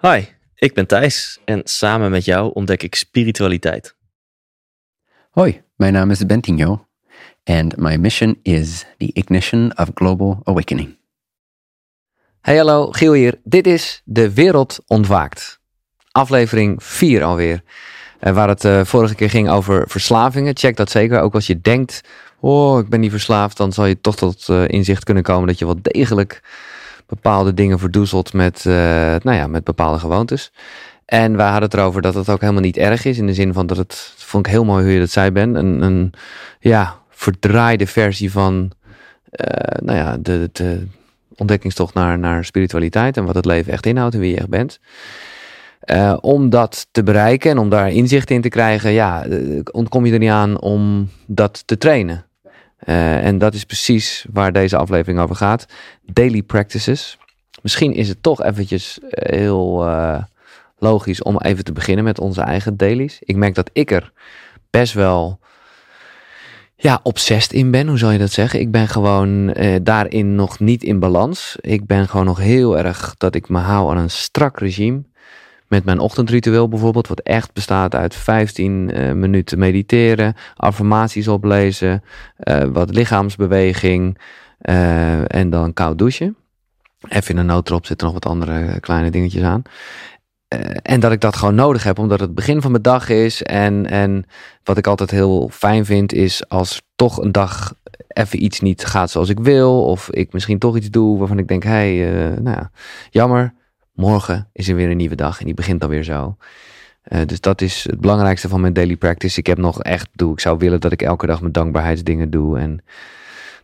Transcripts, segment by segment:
Hi, ik ben Thijs en samen met jou ontdek ik spiritualiteit. Hoi, mijn naam is Bentinho and my mission is the ignition of global awakening. Hey hallo, Giel hier. Dit is De Wereld Ontwaakt. Aflevering 4 alweer. Uh, waar het uh, vorige keer ging over verslavingen. Check dat zeker. Ook als je denkt, oh ik ben niet verslaafd. Dan zal je toch tot uh, inzicht kunnen komen dat je wel degelijk bepaalde dingen verdoezelt met, nou ja, met bepaalde gewoontes. En wij hadden het erover dat het ook helemaal niet erg is. In de zin van dat het, vond ik heel mooi hoe je dat zei Ben. Een, een ja, verdraaide versie van nou ja, de, de ontdekkingstocht naar, naar spiritualiteit en wat het leven echt inhoudt en wie je echt bent. Uh, om dat te bereiken en om daar inzicht in te krijgen, ja, ontkom je er niet aan om dat te trainen. Uh, en dat is precies waar deze aflevering over gaat. Daily practices. Misschien is het toch eventjes heel uh, logisch om even te beginnen met onze eigen dailies. Ik merk dat ik er best wel ja, obsessed in ben. Hoe zal je dat zeggen? Ik ben gewoon eh, daarin nog niet in balans. Ik ben gewoon nog heel erg dat ik me hou aan een strak regime. Met mijn ochtendritueel bijvoorbeeld, wat echt bestaat uit 15 uh, minuten mediteren, affirmaties oplezen, uh, wat lichaamsbeweging uh, en dan koud douchen. Even in een noodrop zitten nog wat andere kleine dingetjes aan. En dat ik dat gewoon nodig heb, omdat het begin van mijn dag is. En, en wat ik altijd heel fijn vind, is als toch een dag even iets niet gaat zoals ik wil. Of ik misschien toch iets doe waarvan ik denk, hé, hey, nou ja, jammer. Morgen is er weer een nieuwe dag en die begint dan weer zo. Uh, dus dat is het belangrijkste van mijn daily practice. Ik heb nog echt, doe, ik zou willen dat ik elke dag mijn dankbaarheidsdingen doe. En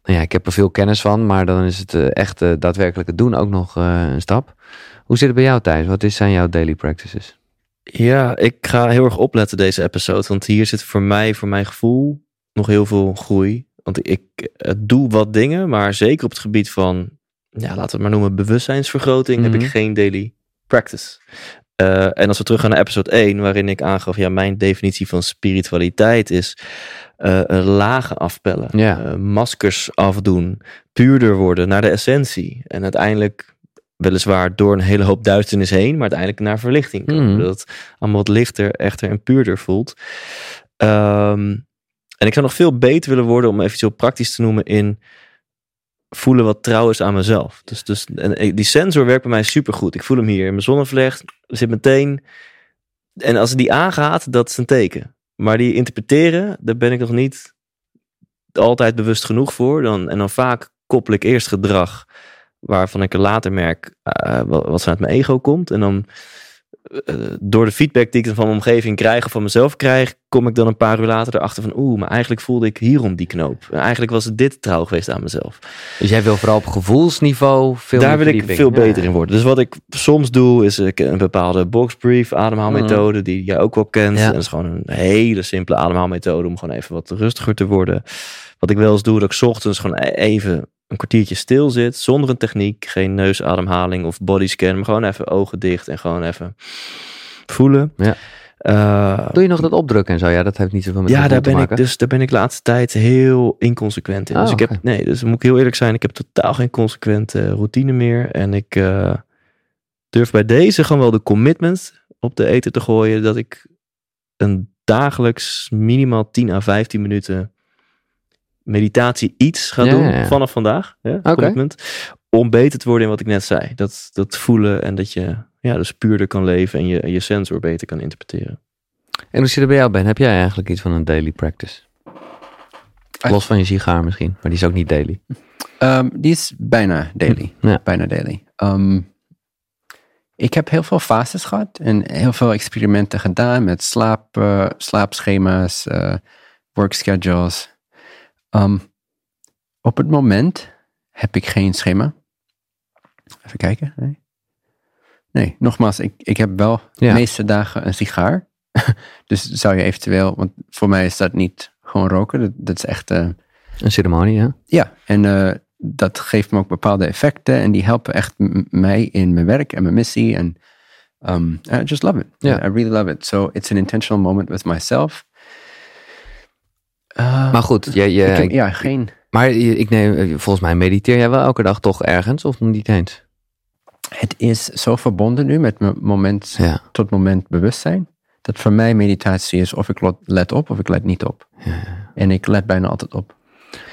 nou ja, ik heb er veel kennis van, maar dan is het echt daadwerkelijk het doen ook nog een stap. Hoe zit het bij jou, Thijs? Wat zijn jouw daily practices? Ja, ik ga heel erg opletten deze episode. Want hier zit voor mij, voor mijn gevoel, nog heel veel groei. Want ik uh, doe wat dingen, maar zeker op het gebied van, ja, laten we het maar noemen, bewustzijnsvergroting, mm -hmm. heb ik geen daily practice. Uh, en als we terug gaan naar episode 1, waarin ik aangaf, ja, mijn definitie van spiritualiteit is uh, lagen afpellen, ja. maskers afdoen, puurder worden naar de essentie. En uiteindelijk weliswaar door een hele hoop duisternis heen, maar uiteindelijk naar verlichting. Mhm. Mm. Dat het allemaal wat lichter, echter en puurder voelt. Um, en ik zou nog veel beter willen worden, om even zo praktisch te noemen, in voelen wat trouw is aan mezelf. Dus, dus die sensor werkt bij mij supergoed. Ik voel hem hier in mijn zonnevlecht, zit meteen. En als die aangaat, dat is een teken. Maar die interpreteren, daar ben ik nog niet altijd bewust genoeg voor. Dan, en dan vaak koppel ik eerst gedrag waarvan ik er later merk uh, wat vanuit mijn ego komt. En dan uh, door de feedback die ik van mijn omgeving krijg of van mezelf krijg, kom ik dan een paar uur later erachter van oeh, maar eigenlijk voelde ik hierom die knoop. En eigenlijk was het dit trouw geweest aan mezelf. Dus jij wil vooral op gevoelsniveau veel Daar wil ik veel beter ja. in worden. Dus wat ik soms doe is ik een bepaalde boxbrief ademhaalmethode mm. die jij ook wel kent. Ja. En dat is gewoon een hele simpele ademhaalmethode om gewoon even wat rustiger te worden. Wat ik wel eens doe, dat ik ochtends gewoon even een kwartiertje stil zit, zonder een techniek, geen neusademhaling of bodyscan, maar gewoon even ogen dicht en gewoon even voelen. Ja. Uh, Doe je nog dat opdrukken en zo? Ja, dat heeft niet zoveel met Ja, daar ben maken. ik dus daar ben ik de laatste tijd heel inconsequent in. Oh, dus ik okay. heb nee, dus moet ik heel eerlijk zijn, ik heb totaal geen consequente routine meer en ik uh, durf bij deze gewoon wel de commitment op de eten te gooien dat ik een dagelijks minimaal 10 à 15 minuten meditatie iets gaan Ja, doen ja, ja. vanaf vandaag. Ja, Oké. commitment. Om beter te worden in wat ik net zei. Dat, dat voelen en dat je ja, dus puurder kan leven en je, je sensor beter kan interpreteren. En hoe zit het bij jou, Ben? Heb jij eigenlijk iets van een daily practice? Los van je sigaar misschien, maar die is ook niet daily. Um, die is bijna daily. Ja. Bijna daily. Um, ik heb heel veel fases gehad en heel veel experimenten gedaan met slaap, uh, slaapschema's, uh, work schedules. Um, op het moment heb ik geen schema. Even kijken. Nee, nee nogmaals, ik, ik heb wel Ja. de meeste dagen een sigaar. dus zou je eventueel, want voor mij is dat niet gewoon roken, dat, dat is echt. Uh, Een ceremonie, ja? ja, en uh, dat geeft me ook bepaalde effecten en die helpen echt mij in mijn werk en mijn missie. En um, I just love it. I really love it. So it's an intentional moment with myself. Uh, Maar goed, ik heb, ja, geen. maar je- ik neem, volgens mij mediteer jij wel elke dag toch ergens of niet eens? het is zo verbonden nu met mijn moment Ja. tot moment bewustzijn. Dat voor mij meditatie is of ik let op of ik let niet op. En ik let bijna altijd op.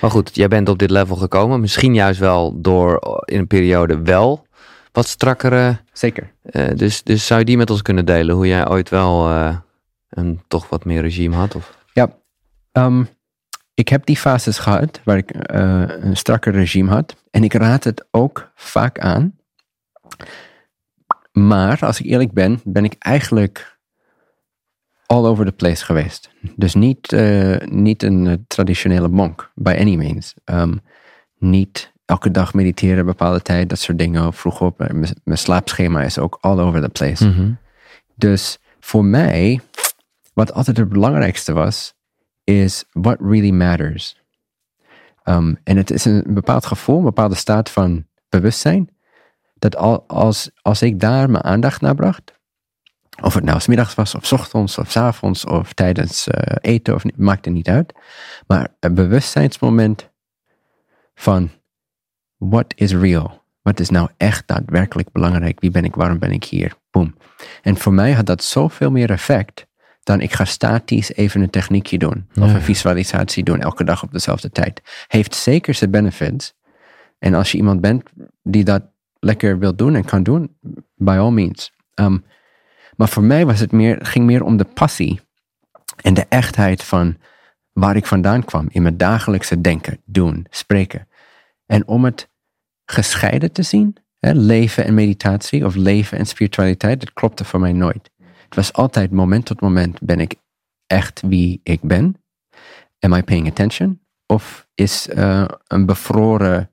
Maar goed, jij bent op dit level gekomen. Misschien juist wel door eh, in een periode wel wat strakkere. Zeker. eh, dus, dus zou je die met ons kunnen delen? Hoe jij ooit wel eh, een toch wat meer regime had? Of? Ehm, ik heb die fases gehad waar ik eh, een strakker regime had. En ik raad het ook vaak aan. Maar als ik eerlijk ben, ben ik eigenlijk all over the place geweest. Dus niet, eh, niet een eh, traditionele monk, by any means. Ehm, niet elke dag mediteren, bepaalde tijd, dat soort dingen. Vroeg op, mijn mijn slaapschema is ook all over the place. Dus voor mij, wat altijd het belangrijkste was, is what really matters. Um, en het is een bepaald gevoel, een bepaalde staat van bewustzijn, dat al, als, als ik daar mijn aandacht naar bracht, of het nou 's middags was, of ochtends, of avonds, of tijdens eh, eten, of maakt er niet uit, maar een bewustzijnsmoment van what is real? Wat is nou echt daadwerkelijk belangrijk? Wie ben ik? Waarom ben ik hier? Boom. En voor mij had dat zoveel meer effect dan ik ga statisch even een techniekje doen. Of een visualisatie doen elke dag op dezelfde tijd. Heeft zeker zijn benefits. En als je iemand bent die dat lekker wil doen en kan doen, by all means. Um, maar voor mij was het meer, ging meer om de passie en de echtheid van waar ik vandaan kwam in mijn dagelijkse denken, doen, spreken. En om het gescheiden te zien, hè, leven en meditatie of leven en spiritualiteit, dat klopte voor mij nooit. Het was altijd moment tot moment ben ik echt wie ik ben? Am I paying attention? Of is eh, een bevroren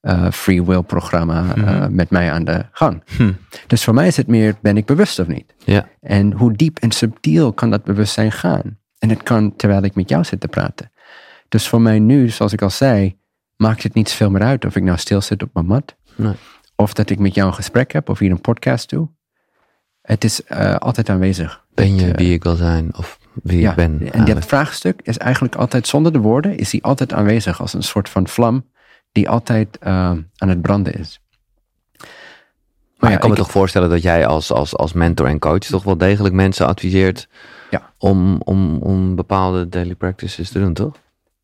eh, free will programma eh, met mij aan de gang? Hm. Dus voor mij is het meer, ben ik bewust of niet? Ja. En hoe diep en subtiel kan dat bewustzijn gaan? En het kan terwijl ik met jou zit te praten. Dus voor mij nu, zoals ik al zei, maakt het niet zoveel meer uit of ik nou stil zit op mijn mat. Nee. Of dat ik met jou een gesprek heb of hier een podcast doe. Het is eh, altijd aanwezig. Ben je eh, wie ik wil zijn of wie ja, ik ben? en eigenlijk? vraagstuk is eigenlijk altijd zonder de woorden, is die altijd aanwezig als een soort van vlam die altijd eh, aan het branden is. Maar ja, ik kan me ik- toch voorstellen dat jij als, als, als mentor en coach toch wel degelijk mensen adviseert Ja. om, om, om bepaalde daily practices te doen, toch?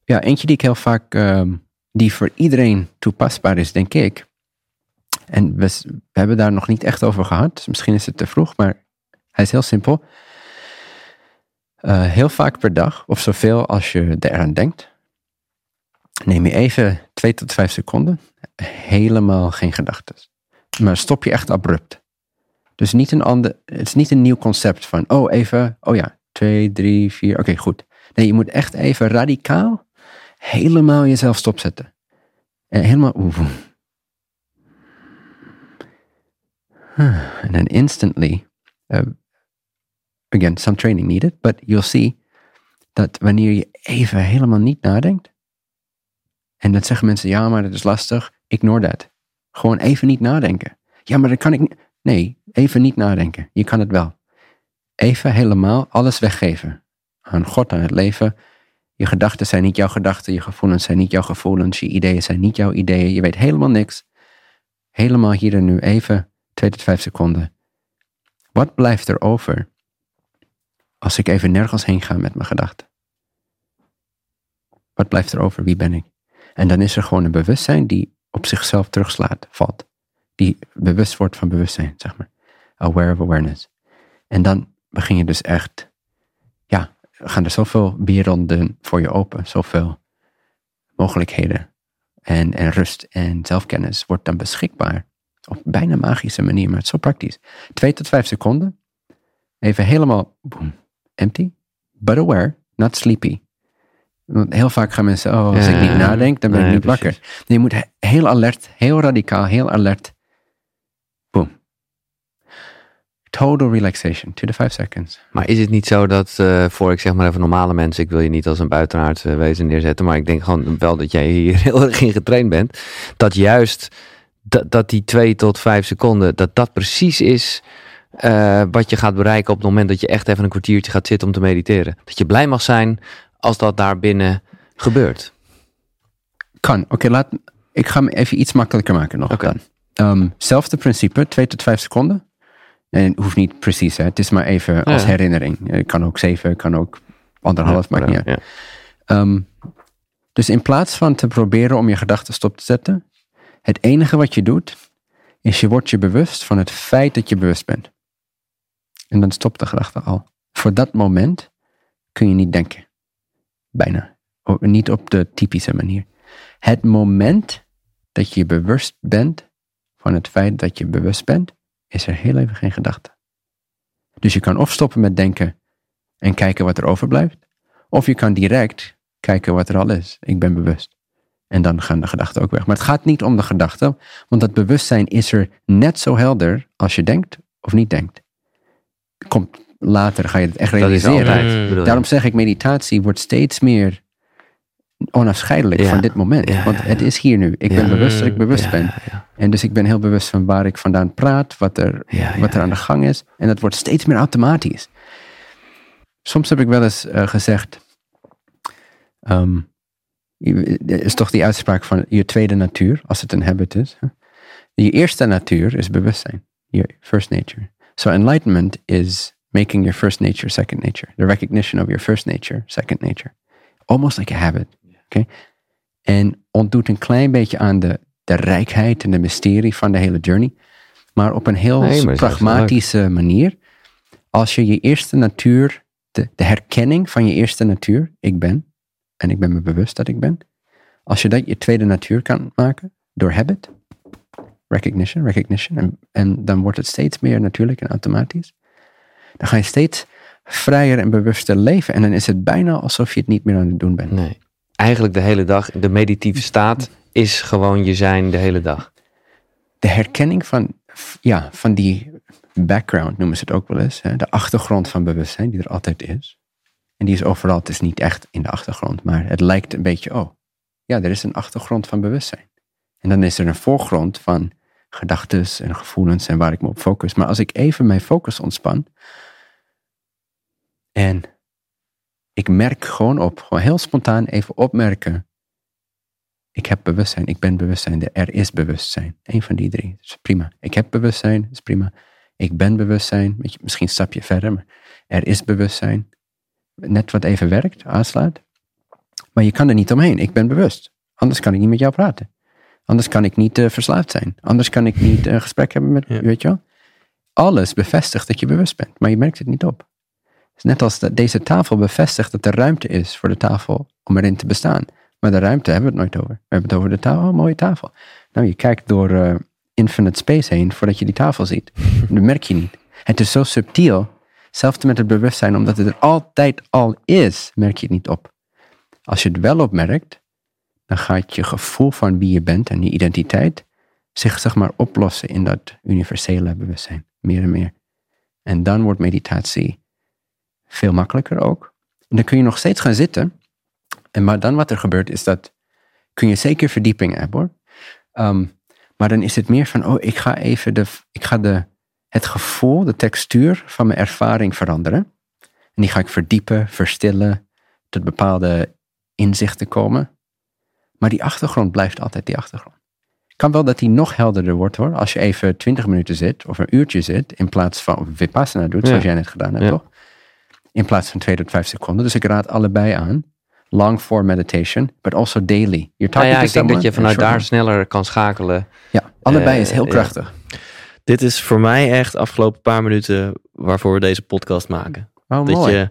Ja, eentje die ik heel vaak, ehm, die voor iedereen toepasbaar is, denk ik. En we, hebben daar nog niet echt over gehad, dus misschien is het te vroeg, maar hij is heel simpel. Eh, heel vaak per dag, of zoveel als je eraan denkt, neem je even twee tot vijf seconden, helemaal geen gedachten. Maar stop je echt abrupt. Dus niet een ander, het is niet een nieuw concept van, oh even, oh ja, twee, drie, vier, oké goed. Nee, je moet echt even radicaal helemaal jezelf stopzetten. En helemaal. En then instantly, uh, again, some training needed, but you'll see dat wanneer je even helemaal niet nadenkt, en dat zeggen mensen, ja, maar dat is lastig, ignore dat. Gewoon even niet nadenken. Ja, maar dat kan ik niet. Nee, even niet nadenken. Je kan het wel. Even helemaal alles weggeven. Aan God, aan het leven. Je gedachten zijn niet jouw gedachten, je gevoelens zijn niet jouw gevoelens, je ideeën zijn niet jouw ideeën. Je weet helemaal niks. Helemaal hier en nu even twee tot vijf seconden. Wat blijft er over als ik even nergens heen ga met mijn gedachten? Wat blijft er over? Wie ben ik? En dan is er gewoon een bewustzijn die op zichzelf terugslaat, valt. Die bewust wordt van bewustzijn, zeg maar. Aware of awareness. En dan begin je dus echt, ja, gaan er zoveel werelden voor je open, zoveel mogelijkheden. En, en rust en zelfkennis wordt dan beschikbaar. Op bijna magische manier, maar het is zo praktisch. Twee tot vijf seconden. Even helemaal boom, empty, but aware, not sleepy. Want heel vaak gaan mensen, oh, als ik niet nadenk, dan ben ik niet wakker. Nee, je moet he- heel alert, heel radicaal, heel alert. Boom. Total relaxation, to five seconds. Maar is het niet zo dat eh, voor ik zeg maar even normale mensen, ik wil je niet als een buitenaard eh, wezen neerzetten, maar ik denk gewoon wel dat jij hier heel erg in getraind bent, dat juist dat, dat die twee tot vijf seconden, dat dat precies is eh, wat je gaat bereiken op het moment dat je echt even een kwartiertje gaat zitten om te mediteren. Dat je blij mag zijn als dat daar binnen gebeurt. Kan. Oké, laat. Ik ga hem even iets makkelijker maken nog Oké. Ehm, zelfde principe, 2 tot 5 seconden. En het hoeft niet precies, hè. het is maar even als Ja. herinnering. Het kan ook 7, kan ook anderhalf, maakt niet uit. Ja. Ehm, dus in plaats van te proberen om je gedachten stop te zetten, het enige wat je doet, is je wordt je bewust van het feit dat je bewust bent. En dan stopt de gedachte al. Voor dat moment kun je niet denken. Bijna. O- niet op de typische manier. Het moment dat je bewust bent van het feit dat je bewust bent, is er heel even geen gedachte. Dus je kan of stoppen met denken en kijken wat er overblijft, of je kan direct kijken wat er al is. Ik ben bewust. En dan gaan de gedachten ook weg. Maar het gaat niet om de gedachten, want dat bewustzijn is er net zo helder als je denkt of niet denkt. Komt later, ga je het echt Dat is realiseren. altijd. Mm. Daarom zeg ik, meditatie wordt steeds meer onafscheidelijk Ja. van dit moment. Ja, Want ja, het ja. is hier nu. Ik Ja. ben bewust dat ik bewust Ja, ben. ja, ja. En dus ik ben heel bewust van waar ik vandaan praat, wat er, Ja, wat ja, er aan de gang is. En dat wordt steeds meer automatisch. Soms heb ik wel eens eh, gezegd, ehm, is toch die uitspraak van je tweede natuur, als het een habit is. Je eerste natuur is bewustzijn, je first nature. So enlightenment is making your first nature second nature. The recognition of your first nature second nature. Almost like a habit. Okay? En ontdoet een klein beetje aan de, de rijkheid en de mysterie van de hele journey. Maar op een heel Nee, pragmatische manier. Als je je eerste natuur, de, de herkenning van je eerste natuur, ik ben, en ik ben me bewust dat ik ben. Als je dat je tweede natuur kan maken, door habit, recognition, recognition, en, en dan wordt het steeds meer natuurlijk en automatisch. Dan ga je steeds vrijer en bewuster leven. En dan is het bijna alsof je het niet meer aan het doen bent. Nee. Eigenlijk de hele dag, de meditieve staat is gewoon je zijn de hele dag. de herkenning van, ja, van die background noemen ze het ook wel eens. Hè? De achtergrond van bewustzijn die er altijd is. En die is overal, het is niet echt in de achtergrond, maar het lijkt een beetje, oh, ja, er is een achtergrond van bewustzijn. En dan is er een voorgrond van gedachten en gevoelens en waar ik me op focus. Maar als ik even mijn focus ontspan en ik merk gewoon op, gewoon heel spontaan even opmerken. Ik heb bewustzijn, ik ben bewustzijn, er is bewustzijn. Eén van die drie, dat is prima. Ik heb bewustzijn, dat is prima. Ik ben bewustzijn, misschien een stapje verder, maar er is bewustzijn. Net wat even werkt, aanslaat. Maar je kan er niet omheen, ik ben bewust. Anders kan ik niet met jou praten. Anders kan ik niet eh, verslaafd zijn. Anders kan ik niet een gesprek hebben met, Ja. weet je wel. Alles bevestigt dat je bewust bent, maar je merkt het niet op. Het is net als dat deze tafel bevestigt dat er ruimte is voor de tafel om erin te bestaan. Maar de ruimte hebben we het nooit over. We hebben het over de tafel. Oh, mooie tafel. Nou, je kijkt door eh, infinite space heen voordat je die tafel ziet. Dat merk je niet. Het is zo subtiel. Zelfs met het bewustzijn, omdat het er altijd al is, merk je het niet op. Als je het wel opmerkt, dan gaat je gevoel van wie je bent en je identiteit zich zeg maar oplossen in dat universele bewustzijn. Meer en meer. En dan wordt meditatie veel makkelijker ook. En dan kun je nog steeds gaan zitten. En maar dan wat er gebeurt is dat, kun je zeker verdieping hebben hoor. Ehm, maar dan is het meer van, oh, ik ga even de, ik ga de, het gevoel, de textuur van mijn ervaring veranderen. En die ga ik verdiepen, verstillen, tot bepaalde inzichten komen. Maar die achtergrond blijft altijd die achtergrond. Kan wel dat die nog helderder wordt hoor. Als je even 20 minuten zit of een uurtje zit, in plaats van vipassana doet, Ja. zoals jij net gedaan hebt, Ja. toch? In plaats van 2 tot 5 seconden. Dus ik raad allebei aan. Long form meditation, but also daily. You're Nou talking ja, to ik denk dat je vanuit daar sneller kan schakelen. Ja, allebei Eh, is heel ja. krachtig. Dit is voor mij echt de afgelopen paar minuten waarvoor we deze podcast maken. Oh, dat mooi. je,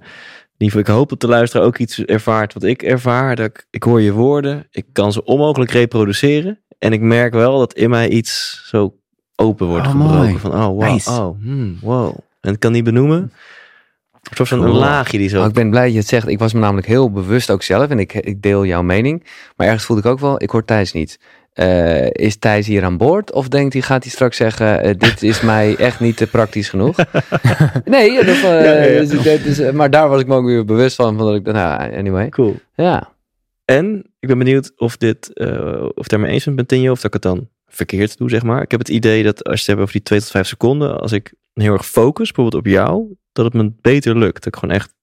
in ik hoop dat de luisteraar ook iets ervaart wat ik ervaar. Dat ik, ik hoor je woorden, ik kan ze onmogelijk reproduceren. En ik merk wel dat in mij iets zo open wordt Oh, gebroken. mooi. Van, oh, wow, Nice. oh, hmm, wow. En ik kan niet benoemen. Van een Cool. laagje die zo... Oh, ik ben blij dat je het zegt. Ik was me namelijk heel bewust ook zelf. En ik, ik deel jouw mening. Maar ergens voelde ik ook wel, ik hoor Thijs niet. Eh, is Thijs hier aan boord? Of denkt hij, gaat hij straks zeggen, eh, dit is mij echt niet te praktisch genoeg? nee, dat, eh, Ja, ja, ja. dus- dat is- maar daar was ik me ook weer bewust van. van dat ik, nou, anyway. Cool. Ja. En ik ben benieuwd of dit, of daar mee eens bent, Tinjo, of dat ik het dan verkeerd doe, zeg maar. Ik heb het idee dat als je het hebt over die 2 tot 5 seconden, als ik heel erg focus, bijvoorbeeld op jou, dat het me beter lukt. Dat ik gewoon echt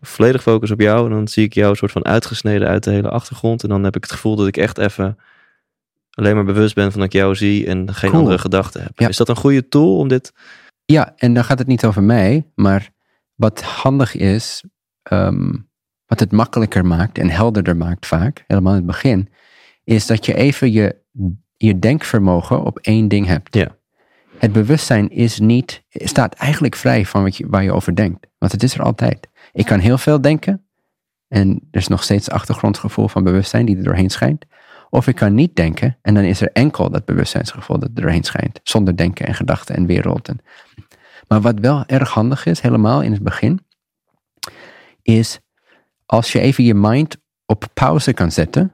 volledig focus op jou en dan zie ik jou een soort van uitgesneden uit de hele achtergrond en dan heb ik het gevoel dat ik echt even alleen maar bewust ben van dat ik jou zie en geen Cool. andere gedachten heb. Ja. Is dat een goede tool om dit? Ja, en dan gaat het niet over mij, maar wat handig is, ehm, wat het makkelijker maakt en helderder maakt vaak, helemaal in het begin, is dat je even je, je denkvermogen op één ding hebt. Ja. Het bewustzijn is niet, staat eigenlijk vrij van wat je, waar je over denkt, want het is er altijd. Ik kan heel veel denken en er is nog steeds achtergrondgevoel van bewustzijn die er doorheen schijnt. Of ik kan niet denken en dan is er enkel dat bewustzijnsgevoel dat er doorheen schijnt, zonder denken en gedachten en wereld. En, maar wat wel erg handig is, helemaal in het begin, is als je even je mind op pauze kan zetten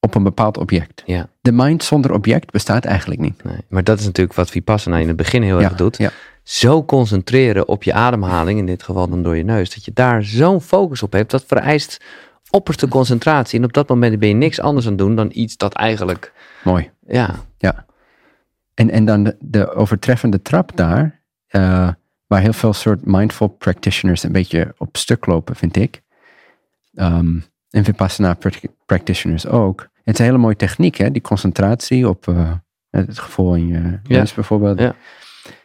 op een bepaald object. Ja. De mind zonder object bestaat eigenlijk niet. Nee, maar dat is natuurlijk wat Vipassana in het begin heel erg doet. ja. Zo concentreren op je ademhaling, in dit geval dan door je neus, dat je daar zo'n focus op hebt. Dat vereist opperste concentratie. En op dat moment ben je niks anders aan het doen dan iets dat eigenlijk, Mooi. ja, En, en dan de, de overtreffende trap daar, eh, waar heel veel soort mindful practitioners een beetje op stuk lopen, vind ik. Ehm, en Vipassana prac- practitioners ook. Het is een hele mooie techniek, hè? die concentratie op eh, het gevoel in je Ja. bijvoorbeeld. Ja.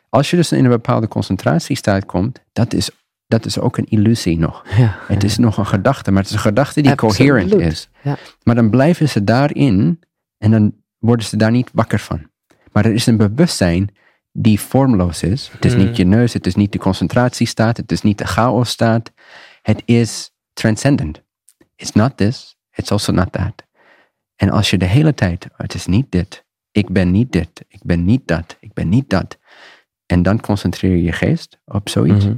Als je dus in een bepaalde concentratiestaat komt, dat is, dat is ook een illusie nog. ja, Het is nog een gedachte, maar het is een gedachte die coherent is. Ja. Maar dan blijven ze daarin en dan worden ze daar niet wakker van. Maar er is een bewustzijn die vormloos is. Het is Hmm. niet je neus, het is niet de concentratiestaat, het is niet de chaosstaat. Het is transcendent. It's not this, it's also not that. En als je de hele tijd, het is niet dit, ik ben niet dit, ik ben niet dat, ik ben niet dat. En dan concentreer je je geest op zoiets Mhm.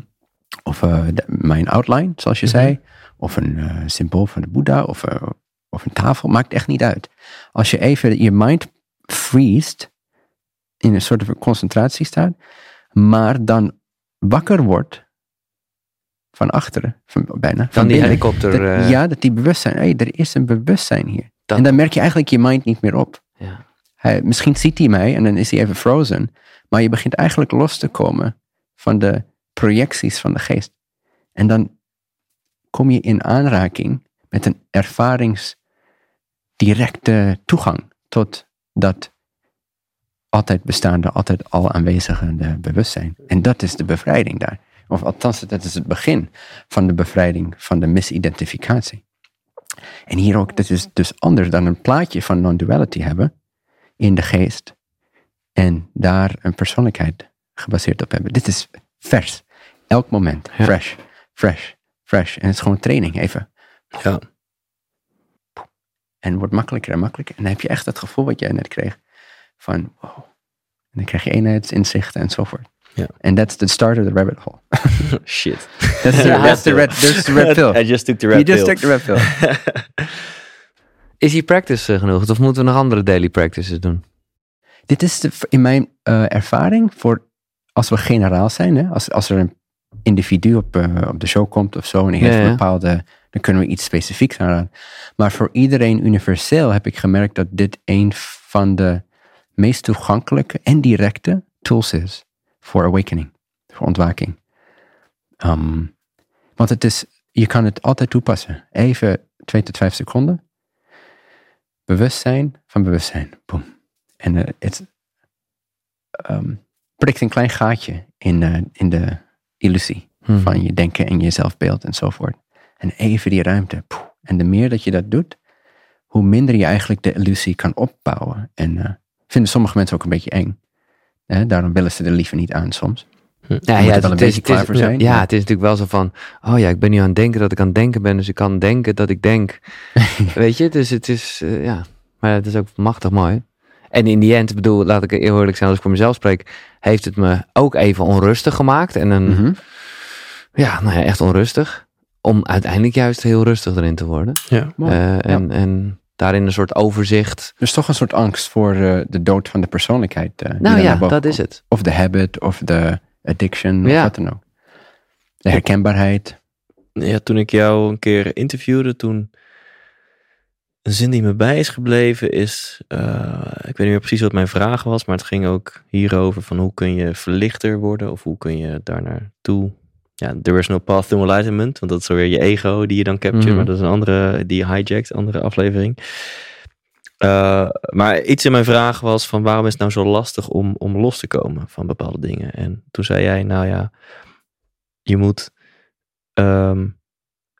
Of eh, de- mijn outline, zoals je Mhm. zei, of een eh, symbool van de Boeddha, of, eh, of een tafel, maakt echt niet uit. Als je even je mind freest, in een soort van concentratie staat, maar dan wakker wordt van achteren, van, bijna. Van Dan die binnen. helikopter. Dat- ja, dat die bewustzijn, hey, er is een bewustzijn hier. Dat- En dan merk je eigenlijk je mind niet meer op. ja. Hij, misschien ziet hij mij en dan is hij even frozen. Maar je begint eigenlijk los te komen van de projecties van de geest. En dan kom je in aanraking met een ervaringsdirecte toegang tot dat altijd bestaande, altijd al aanwezige bewustzijn. En dat is de bevrijding daar. Of althans, dat is het begin van de bevrijding van de misidentificatie. En hier ook, dat is dus anders dan een plaatje van non-duality hebben in de geest en daar een persoonlijkheid gebaseerd op hebben. Dit is vers. Elk moment. Ja. Fresh, fresh, fresh. En het is gewoon training, even. Ja. En het wordt makkelijker en makkelijker. En dan heb je echt dat gevoel wat jij net kreeg. Van, wow. En dan krijg je eenheidsinzichten enzovoort. Ja. En that's the start of the rabbit hole. Shit. That's the, that's the red, that's the red pill. I just took the You red just pill. took the red pill. Is die practice eh, genoeg? Of moeten we nog andere daily practices doen? Dit is de, in mijn eh, ervaring voor als we generaal zijn, hè, als, als er een individu op, eh, op de show komt of zo en heeft Ja, bepaalde, dan kunnen we iets specifieks aanraden. Maar voor iedereen universeel heb ik gemerkt dat dit een van de meest toegankelijke en directe tools is voor awakening, voor ontwaking. Ehm, want het is, je kan het altijd toepassen. Even twee tot vijf seconden. Bewustzijn van bewustzijn. Boom. En eh, het ehm, prikt een klein gaatje in, eh, in de illusie Mhm. van je denken en je zelfbeeld enzovoort. En even die ruimte. poeh. En de meer dat je dat doet, hoe minder je eigenlijk de illusie kan opbouwen. En eh, vinden sommige mensen ook een beetje eng. Daarom willen ze er liever niet aan soms. Ja, moet ja, wel het, een is, het klaar is- voor zijn, Ja, ja. het is natuurlijk wel zo van, oh ja, ik ben nu aan het denken dat ik aan het denken ben, dus ik kan denken dat ik denk. Weet je, dus het is, eh, ja, maar het is ook machtig mooi. En in die end, bedoel, laat ik heel eerlijk zijn als ik voor mezelf spreek, heeft het me ook even onrustig gemaakt. En een, Mhm. ja, nou ja, echt onrustig. Om uiteindelijk juist heel rustig erin te worden. Ja. Mooi. Eh, en, en daarin een soort overzicht. Dus toch een soort angst voor eh, de dood van de persoonlijkheid. eh, die Nou ja, dat is het. Of de habit, of de addiction, of wat dan ook. De herkenbaarheid. Ja, toen ik jou een keer interviewde, toen een zin die me bij is gebleven is, eh, ik weet niet meer precies wat mijn vraag was, maar het ging ook hierover van hoe kun je verlichter worden of hoe kun je daar naartoe. Ja, there is no path to enlightenment, want dat is weer je ego die je dan capture, Mhm. maar dat is een andere, die je hijjackt, andere aflevering. Eh, maar iets in mijn vraag was van waarom is het nou zo lastig om, om los te komen van bepaalde dingen? En toen zei jij, nou ja, je moet, ehm,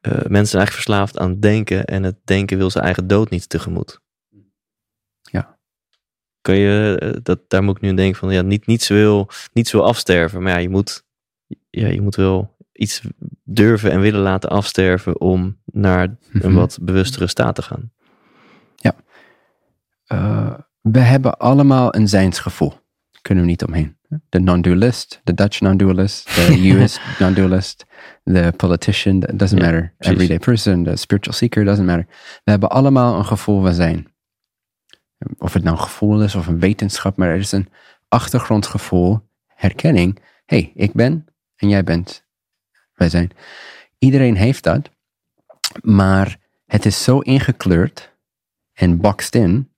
eh, mensen zijn eigenlijk verslaafd aan denken en het denken wil zijn eigen dood niet tegemoet. Ja. Kun je, eh, dat, daar moet ik nu aan denken van, ja, niet, niets, wil, niets wil afsterven, maar ja, je moet, ja, je moet wel iets durven en willen laten afsterven om naar een wat bewustere staat te gaan. Eh, we hebben allemaal een zijnsgevoel. Daar kunnen we niet omheen. De non-dualist, de Dutch non-dualist, de US non-dualist, de politician, it doesn't matter. precies. Everyday person, de spiritual seeker, doesn't matter. We hebben allemaal een gevoel van zijn. Of het nou een gevoel is of een wetenschap, maar er is een achtergrondgevoel, herkenning. hey, ik ben en jij bent. Wij zijn. Iedereen heeft dat, maar het is zo ingekleurd en boxed in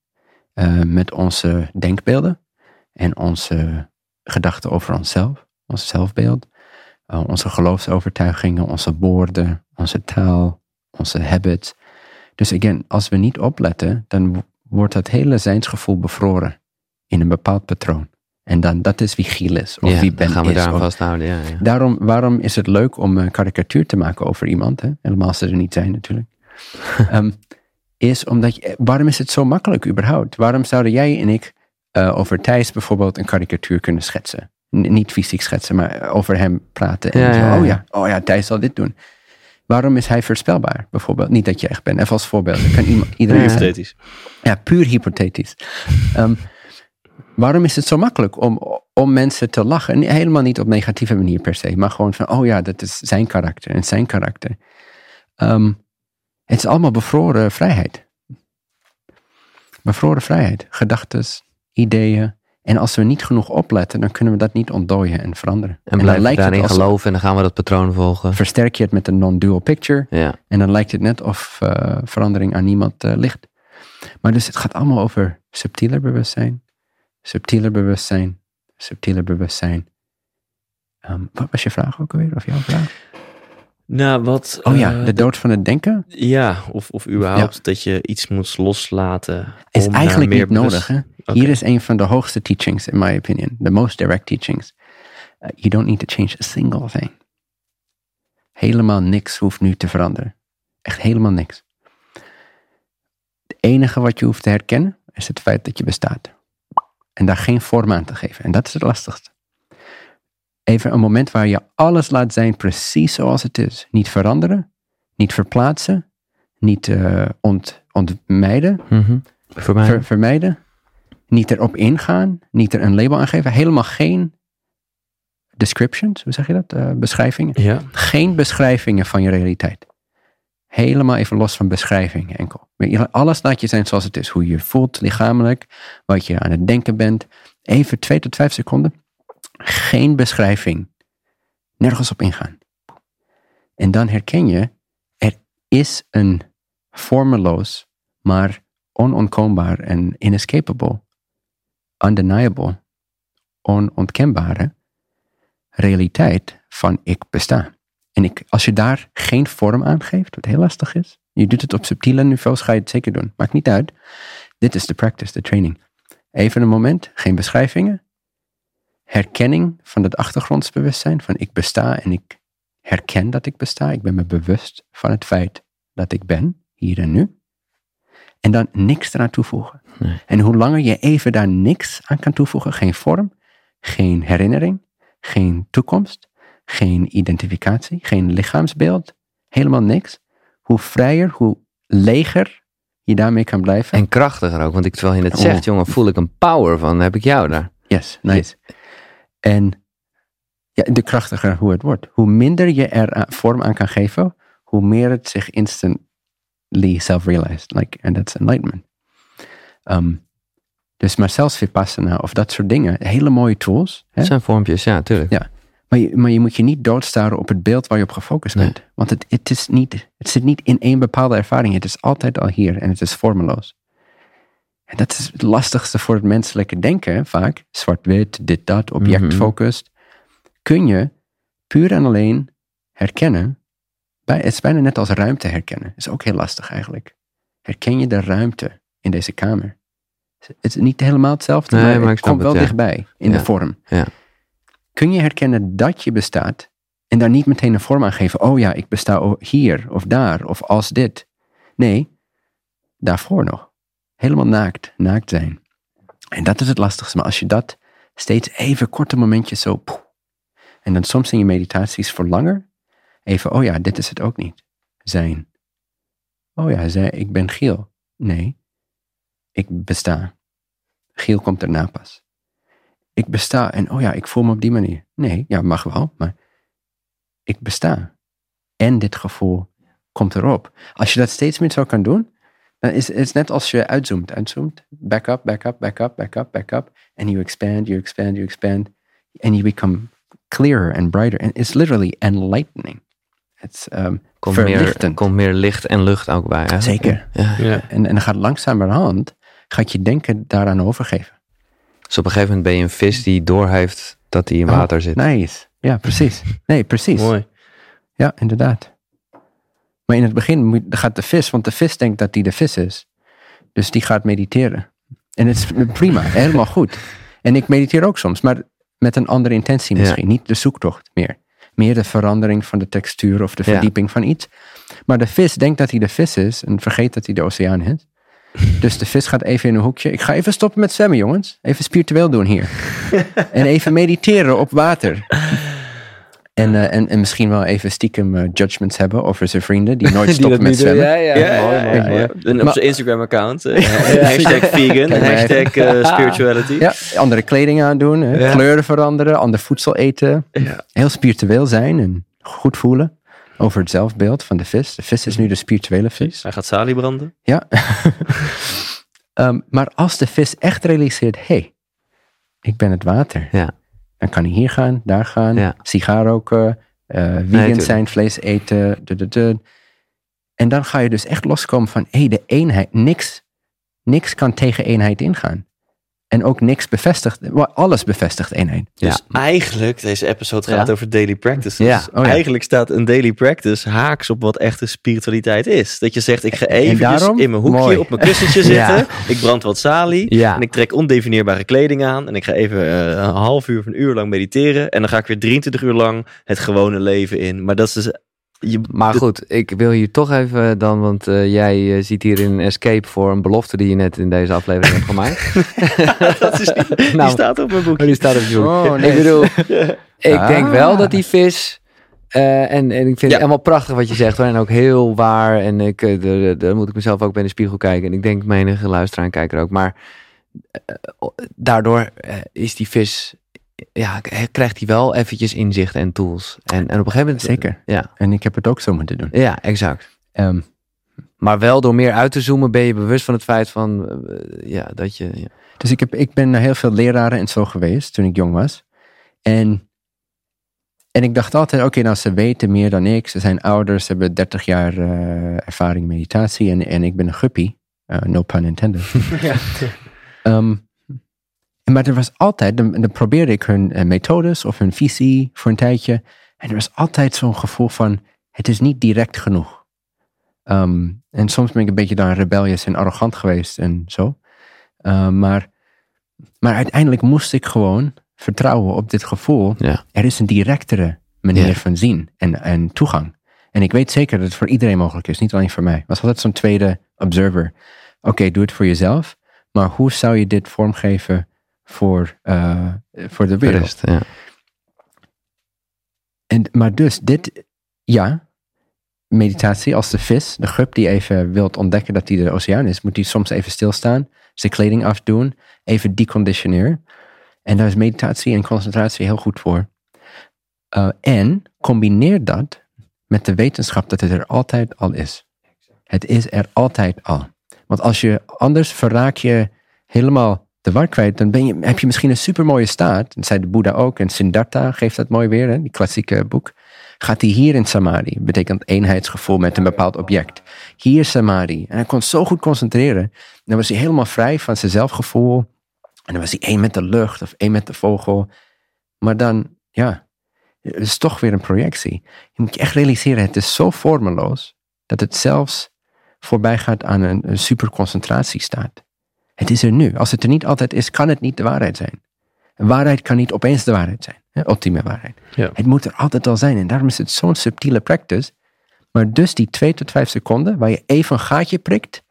eh, met onze denkbeelden en onze gedachten over onszelf, ons zelfbeeld, eh, onze geloofsovertuigingen, onze woorden, onze taal, onze habits. Dus again, als we niet opletten, dan wordt dat hele zijnsgevoel bevroren in een bepaald patroon. En dan, dat is wie Giel is, of ja, wie dan Ben gaan we is. vasthouden. Ja, ja. Daarom, waarom is het leuk om een karikatuur te maken over iemand? Hè? Helemaal als ze er niet zijn natuurlijk. Ehm, is omdat je, waarom is het zo makkelijk überhaupt? Waarom zouden jij en ik eh, over Thijs bijvoorbeeld een karikatuur kunnen schetsen? N- niet fysiek schetsen, maar over hem praten. En Ja, zo, ja, ja. oh ja, oh ja, Thijs zal dit doen. Waarom is hij voorspelbaar bijvoorbeeld? Niet dat je echt bent. Even als voorbeeld. Kan iemand, iedereen zijn. Hypothetisch. Ja, puur hypothetisch. Ehm, waarom is het zo makkelijk om, om mensen te lachen? En helemaal niet op negatieve manier per se, maar gewoon van, oh ja, dat is zijn karakter en zijn karakter. Ehm, het is allemaal bevroren vrijheid. Bevroren vrijheid, gedachten, ideeën. En als we niet genoeg opletten, dan kunnen we dat niet ontdooien en veranderen. En dan blijven het daarin als- geloven en dan gaan we dat patroon volgen. Versterk je het met een non-dual picture. Ja. En dan lijkt het net of eh, verandering aan niemand eh, ligt. Maar dus het gaat allemaal over subtieler bewustzijn, subtieler bewustzijn, subtieler bewustzijn. Ehm, wat was je vraag ook alweer? Of jouw vraag? Nou, wat... Oh ja, eh, de dood van het denken Ja, of, of überhaupt dat je iets moet loslaten. is om eigenlijk meer niet nodig. Hè? Hier is een van de hoogste teachings, in my opinion. The most direct teachings. Uh, you don't need to change a single thing. Helemaal niks hoeft nu te veranderen. Echt helemaal niks. Het enige wat je hoeft te herkennen is het feit dat je bestaat. En daar geen vorm aan te geven. En dat is het lastigste. Even een moment waar je alles laat zijn precies zoals het is. Niet veranderen, niet verplaatsen, niet eh, ont, ontmijden, Mhm. Voor mij. ver- vermijden. Niet erop ingaan. Niet er een label aan geven. Helemaal geen descriptions, hoe zeg je dat? Eh, beschrijvingen. Ja, Geen beschrijvingen van je realiteit. Helemaal even los van beschrijvingen enkel. Alles laat je zijn zoals het is. Hoe je je voelt lichamelijk. Wat je aan het denken bent. Even twee tot vijf seconden. Geen beschrijving. Nergens op ingaan. En dan herken je, er is een vormeloos, maar onontkoombaar en inescapable, undeniable, onontkenbare realiteit van ik besta. En ik, als je daar geen vorm aan geeft, wat heel lastig is, je doet het op subtiele niveaus, ga je het zeker doen. Maakt niet uit. Dit is de practice, de training. Even een moment, geen beschrijvingen. Herkenning van het achtergrondsbewustzijn, van ik besta en ik herken dat ik besta. Ik ben me bewust van het feit dat ik ben, hier en nu. En dan niks eraan toevoegen. Nee. En hoe langer je even daar niks aan kan toevoegen, geen vorm, geen herinnering, geen toekomst, geen identificatie, geen lichaamsbeeld, helemaal niks. Hoe vrijer, hoe leger je daarmee kan blijven. En krachtiger ook, want ik, terwijl je het Oh. zegt, jongen, voel ik een power van, heb ik jou daar. Yes, nice. En ja, de krachtiger hoe het wordt. Hoe minder je er aan- vorm aan kan geven, hoe meer het zich instantly self-realized. Like, and that's enlightenment. Ehm, dus maar zelfs Vipassana of dat soort dingen, hele mooie tools. Hè? Dat zijn vormpjes, ja, tuurlijk. Ja. Maar je, maar je moet je niet doodstaren op het beeld waar je op gefocust Nee. bent. Want het, het, is niet, het zit niet in één bepaalde ervaring. Het is altijd al hier en het is vormeloos. En dat is het lastigste voor het menselijke denken vaak. Zwart-wit, dit, dat, objectfocust. Kun je puur en alleen herkennen. Het is bijna net als ruimte herkennen. is ook heel lastig eigenlijk. Herken je de ruimte in deze kamer. Het is niet helemaal hetzelfde, Nee, maar, het komt wel het, ja. dichtbij in Ja. de vorm. Ja. Kun je herkennen dat je bestaat en daar niet meteen een vorm aan geven? Oh ja, ik besta hier of daar of als dit. Nee, daarvoor nog. Helemaal naakt, naakt zijn. En dat is het lastigste. Maar als je dat steeds even korte momentjes zo... poeh, en dan soms in je meditaties voor langer. Even, oh ja, dit is het ook niet. Zijn. Oh ja, zij, ik ben Giel. Nee, ik besta. Giel komt erna pas. Ik besta en oh ja, ik voel me op die manier. Nee, ja, mag wel, maar ik besta. En dit gevoel komt erop. Als je dat steeds meer zo kan doen, dan is het net als je uitzoomt, uitzoomt, back up, back up, back up, back up, back up, and you expand, you expand, you expand, and you become clearer and brighter. And it's literally enlightening. It's um, Komt meer, komt meer licht en lucht ook bij. Hè? Zeker. Ja. Ja. En, en dan gaat langzamerhand, gaat je denken daaraan overgeven. Dus op een gegeven moment ben je een vis die doorheeft dat hij in Oh, water zit. Nice. Ja, precies. Nee, precies. Mooi. Ja, inderdaad. Maar in het begin moet, gaat de vis, want de vis denkt dat hij de vis is. Dus die gaat mediteren. En het is prima, helemaal goed. En ik mediteer ook soms, maar met een andere intentie Ja. misschien. Niet de zoektocht meer. Meer de verandering van de textuur of de Ja. verdieping van iets. Maar de vis denkt dat hij de vis is en vergeet dat hij de oceaan is. Dus de vis gaat even in een hoekje. Ik ga even stoppen met zwemmen, jongens. Even spiritueel doen hier. en even mediteren op water. En, eh, en, en misschien wel even stiekem eh, judgments hebben over zijn vrienden die nooit stoppen met zwemmen. Ja, ja, Ja, mooi, ja, mooi, ja, mooi. ja. En op zijn Instagram-account. eh, hashtag vegan, hashtag spirituality. Ja, andere kleding aandoen, hè, kleuren veranderen, ander voedsel eten. Ja. Heel spiritueel zijn en goed voelen over het zelfbeeld van de vis. De vis is nu de spirituele vis. Hij gaat salie branden. Ja. Ehm, maar als de vis echt realiseert, hé, hey, ik ben het water. Ja. Dan kan hij hier gaan, daar gaan, Ja. sigaar roken, eh vegan zijn, vlees eten. En dan ga je dus echt loskomen van, hé, hey, de eenheid, niks, niks kan tegen eenheid ingaan. En ook niks bevestigt, alles bevestigt eenheid. Dus eigenlijk, deze episode gaat Ja. over daily practices. Ja. Oh ja. Eigenlijk staat een daily practice haaks op wat echte spiritualiteit is. Dat je zegt, ik ga En even daarom? in mijn hoekje Mooi. op mijn kussentje Ja. zitten. Ik brand wat salie. Ja. En ik trek ondefinieerbare kleding aan. En ik ga even eh, een half uur of een uur lang mediteren. En dan ga ik weer 23 uur lang het gewone leven in. Maar dat is dus... Je, Maar goed, ik wil hier toch even dan, want eh, jij eh, ziet hier een escape voor een belofte die je net in deze aflevering hebt gemaakt. dat is die, die Nou, staat op mijn boek. Oh, die staat op je. Oh, Ik bedoel, ik Ah. denk wel dat die vis. eh, en, en ik vind Ja. het helemaal prachtig wat je zegt hoor. En ook heel waar. En ik, daar moet ik mezelf ook bij de spiegel kijken. En ik denk menige luisteraar en kijker ook. Maar daardoor is die vis. Ja, krijgt hij wel eventjes inzicht en tools. En, en op een gegeven moment. Zeker. Ja, En ik heb het ook zo moeten doen. ja exact. Ehm, Maar wel door meer uit te zoomen ben je bewust van het feit van. eh, ja, dat je. Ja. Dus ik, heb, ik ben naar heel veel leraren en zo geweest toen ik jong was. En, en ik dacht altijd, oké, nou ze weten meer dan ik. Ze zijn ouders, ze hebben 30 jaar eh, ervaring meditatie en, en ik ben een guppy. Eh, no pun intended. Ehm, maar er was altijd, dan, dan probeerde ik hun eh, methodes of hun visie voor een tijdje. En er was altijd zo'n gevoel van, het is niet direct genoeg. Ehm, en soms ben ik een beetje dan rebellious en arrogant geweest en zo. Uh, maar, maar uiteindelijk moest ik gewoon vertrouwen op dit gevoel. Ja. Er is een directere manier Ja. van zien en, en toegang. En ik weet zeker dat het voor iedereen mogelijk is, niet alleen voor mij. Het was altijd zo'n tweede observer. Oké, doe het voor jezelf, maar hoe zou je dit vormgeven voor, uh, voor de wereld? rest, ja. En, maar dus, dit, ja, meditatie als de vis, de gup die even wilt ontdekken dat hij de oceaan is, moet hij soms even stilstaan, zijn kleding afdoen, even deconditioneren. En daar is meditatie en concentratie heel goed voor. Uh, en combineer dat met de wetenschap dat het er altijd al is. Het is er altijd al. Want als je anders verraak je helemaal de war kwijt, dan heb je misschien een supermooie staat. Dat zei de Boeddha ook. En Siddhartha geeft dat mooi weer, hè, die klassieke boek. Gaat hij hier in samadhi, betekent eenheidsgevoel met een bepaald object. Hier samadhi. En hij kon zo goed concentreren. En dan was hij helemaal vrij van zijn zelfgevoel. En dan was hij één met de lucht of één met de vogel. Maar dan, ja, het is toch weer een projectie. Je moet je echt realiseren, het is zo vormeloos dat het zelfs voorbij gaat aan een, een superconcentratiestaat. Het is er nu. Als het er niet altijd is, kan het niet de waarheid zijn. Waarheid kan niet opeens de waarheid zijn. Hè? Ultieme waarheid. Ja. Het moet er altijd al zijn. En daarom is het zo'n subtiele practice. Maar dus die twee tot vijf seconden, waar je even een gaatje prikt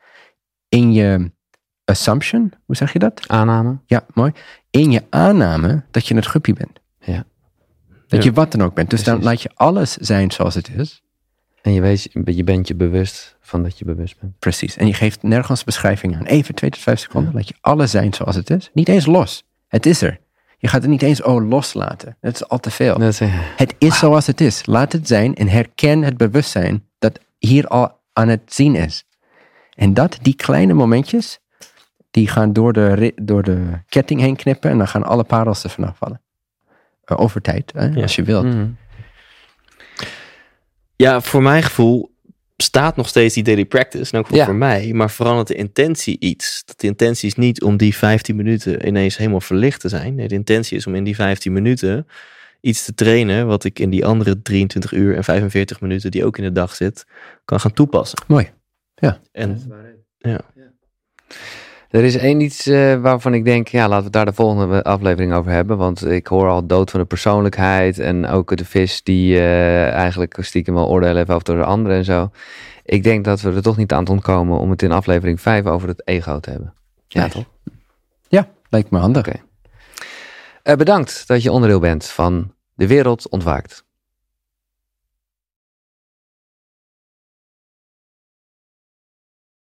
in je assumption, hoe zeg je dat? Aanname. Ja, mooi. In je aanname dat je het guppy bent. Ja. Dat Ja. je wat dan ook bent. Dus dan laat je alles zijn zoals het is. En je, weet, je bent je bewust van dat je bewust bent. Precies. En je geeft nergens beschrijving aan. Even twee tot vijf seconden. Laat je alles zijn zoals het is. Niet eens los. Het is er. Je gaat het niet eens oh loslaten. Dat is al te veel. Is, eh, Het is zoals het is. Laat het zijn en herken het bewustzijn dat hier al aan het zien is. En dat, die kleine momentjes, die gaan door de, door de ketting heen knippen en dan gaan alle parels er vanaf vallen. Eh, over tijd, hè, Ja. als je wilt. mhm. Ja, voor mijn gevoel staat nog steeds die daily practice. En ook Ja. voor mij. Maar verandert de intentie iets. Dat de intentie is niet om die 15 minuten ineens helemaal verlicht te zijn. Nee, de intentie is om in die 15 minuten iets te trainen. Wat ik in die andere 23 uur en 45 minuten die ook in de dag zit, kan gaan toepassen. Mooi. En ja. Er is één iets eh, waarvan ik denk, ja, laten we daar de volgende aflevering over hebben. Want ik hoor al dood van de persoonlijkheid en ook de vis die eh, eigenlijk stiekem wel oordeel heeft over de anderen en zo. Ik denk dat we er toch niet aan ontkomen om het in aflevering 5 over het ego te hebben. Ja, Nee. toch? Ja, lijkt me handig. Eh, bedankt dat je onderdeel bent van De Wereld Ontwaakt.